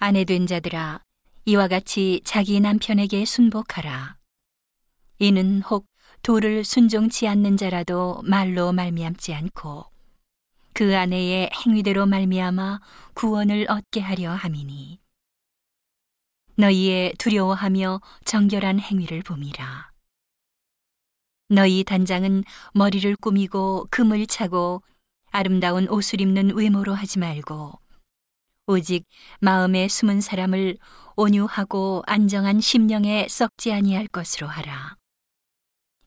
아내 된 자들아 이와 같이 자기 남편에게 순복하라. 이는 혹 도를 순종치 않는 자라도 말로 말미암지 않고 그 아내의 행위대로 말미암아 구원을 얻게 하려 함이니 너희의 두려워하며 정결한 행위를 봄이라. 너희 단장은 머리를 꾸미고 금을 차고 아름다운 옷을 입는 외모로 하지 말고 오직 마음에 숨은 사람을 온유하고 안정한 심령에 썩지 아니할 것으로 하라.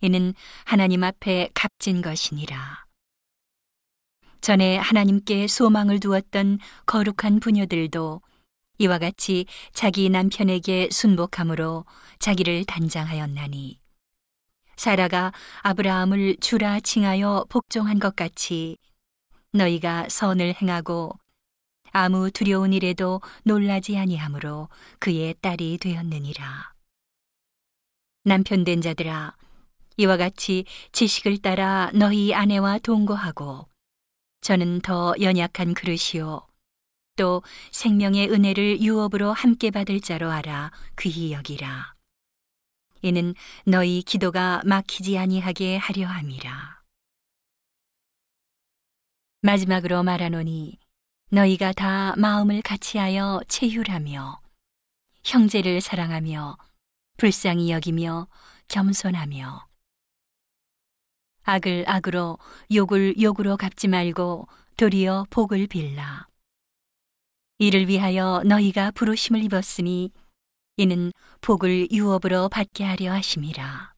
이는 하나님 앞에 값진 것이니라. 전에 하나님께 소망을 두었던 거룩한 부녀들도 이와 같이 자기 남편에게 순복함으로 자기를 단장하였나니 사라가 아브라함을 주라 칭하여 복종한 것 같이 너희가 선을 행하고 아무 두려운 일에도 놀라지 아니하므로 그의 딸이 되었느니라. 남편 된 자들아 이와 같이 지식을 따라 너희 아내와 동거하고 저는 더 연약한 그릇이요 또 생명의 은혜를 유업으로 함께 받을 자로 알아 귀히 여기라. 이는 너희 기도가 막히지 아니하게 하려 함이라. 마지막으로 말하노니 너희가 다 마음을 같이하여 체휼하며 형제를 사랑하며 불쌍히 여기며 겸손하며 악을 악으로 욕을 욕으로 갚지 말고 도리어 복을 빌라. 이를 위하여 너희가 부르심을 입었으니 이는 복을 유업으로 받게 하려 하심이라.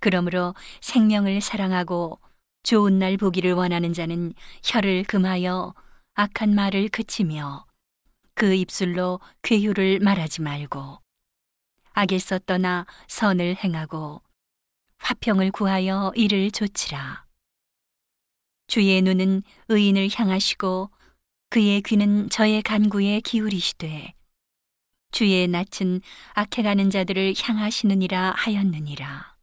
그러므로 생명을 사랑하고 좋은 날 보기를 원하는 자는 혀를 금하여 악한 말을 그치며 그 입술로 괴유를 말하지 말고 악에서 떠나 선을 행하고 화평을 구하여 이를 조치라. 주의 눈은 의인을 향하시고 그의 귀는 저의 간구에 기울이시되 주의 낯은 악해가는 자들을 향하시느니라 하였느니라.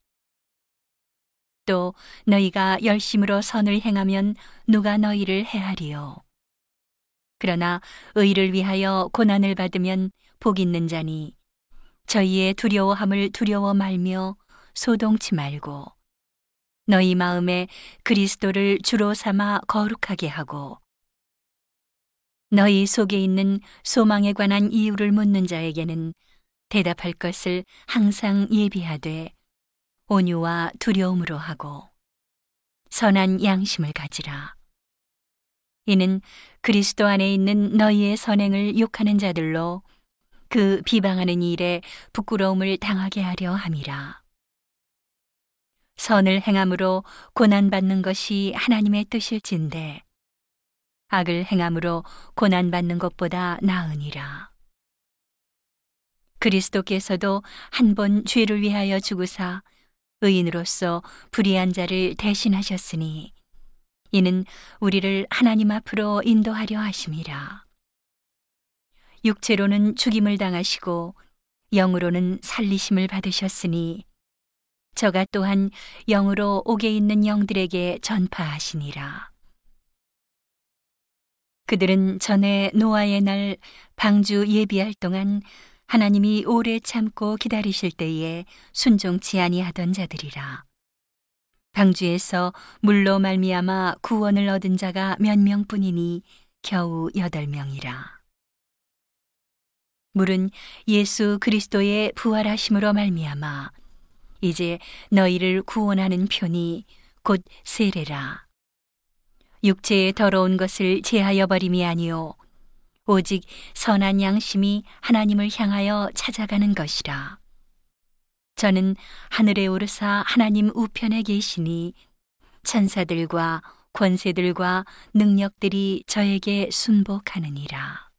또 너희가 열심으로 선을 행하면 누가 너희를 해하리요. 그러나 의를 위하여 고난을 받으면 복 있는 자니 저희의 두려워함을 두려워 말며 소동치 말고 너희 마음에 그리스도를 주로 삼아 거룩하게 하고 너희 속에 있는 소망에 관한 이유를 묻는 자에게는 대답할 것을 항상 예비하되 온유와 두려움으로 하고 선한 양심을 가지라. 이는 그리스도 안에 있는 너희의 선행을 욕하는 자들로 그 비방하는 일에 부끄러움을 당하게 하려 함이라. 선을 행함으로 고난받는 것이 하나님의 뜻일진데 악을 행함으로 고난받는 것보다 나으니라. 그리스도께서도 한 번 죄를 위하여 죽으사 의인으로서 불의한 자를 대신하셨으니 이는 우리를 하나님 앞으로 인도하려 하심이라. 육체로는 죽임을 당하시고 영으로는 살리심을 받으셨으니 저가 또한 영으로 옥에 있는 영들에게 전파하시니라. 그들은 전에 노아의 날 방주 예비할 동안 하나님이 오래 참고 기다리실 때에 순종치 아니하던 자들이라. 방주에서 물로 말미암아 구원을 얻은 자가 몇 명뿐이니 겨우 여덟 명이라. 물은 예수 그리스도의 부활하심으로 말미암아 이제 너희를 구원하는 편이 곧 세례라. 육체의 더러운 것을 제하여 버림이 아니요 오직 선한 양심이 하나님을 향하여 찾아가는 것이라. 저는 하늘에 오르사 하나님 우편에 계시니 천사들과 권세들과 능력들이 저에게 순복하느니라.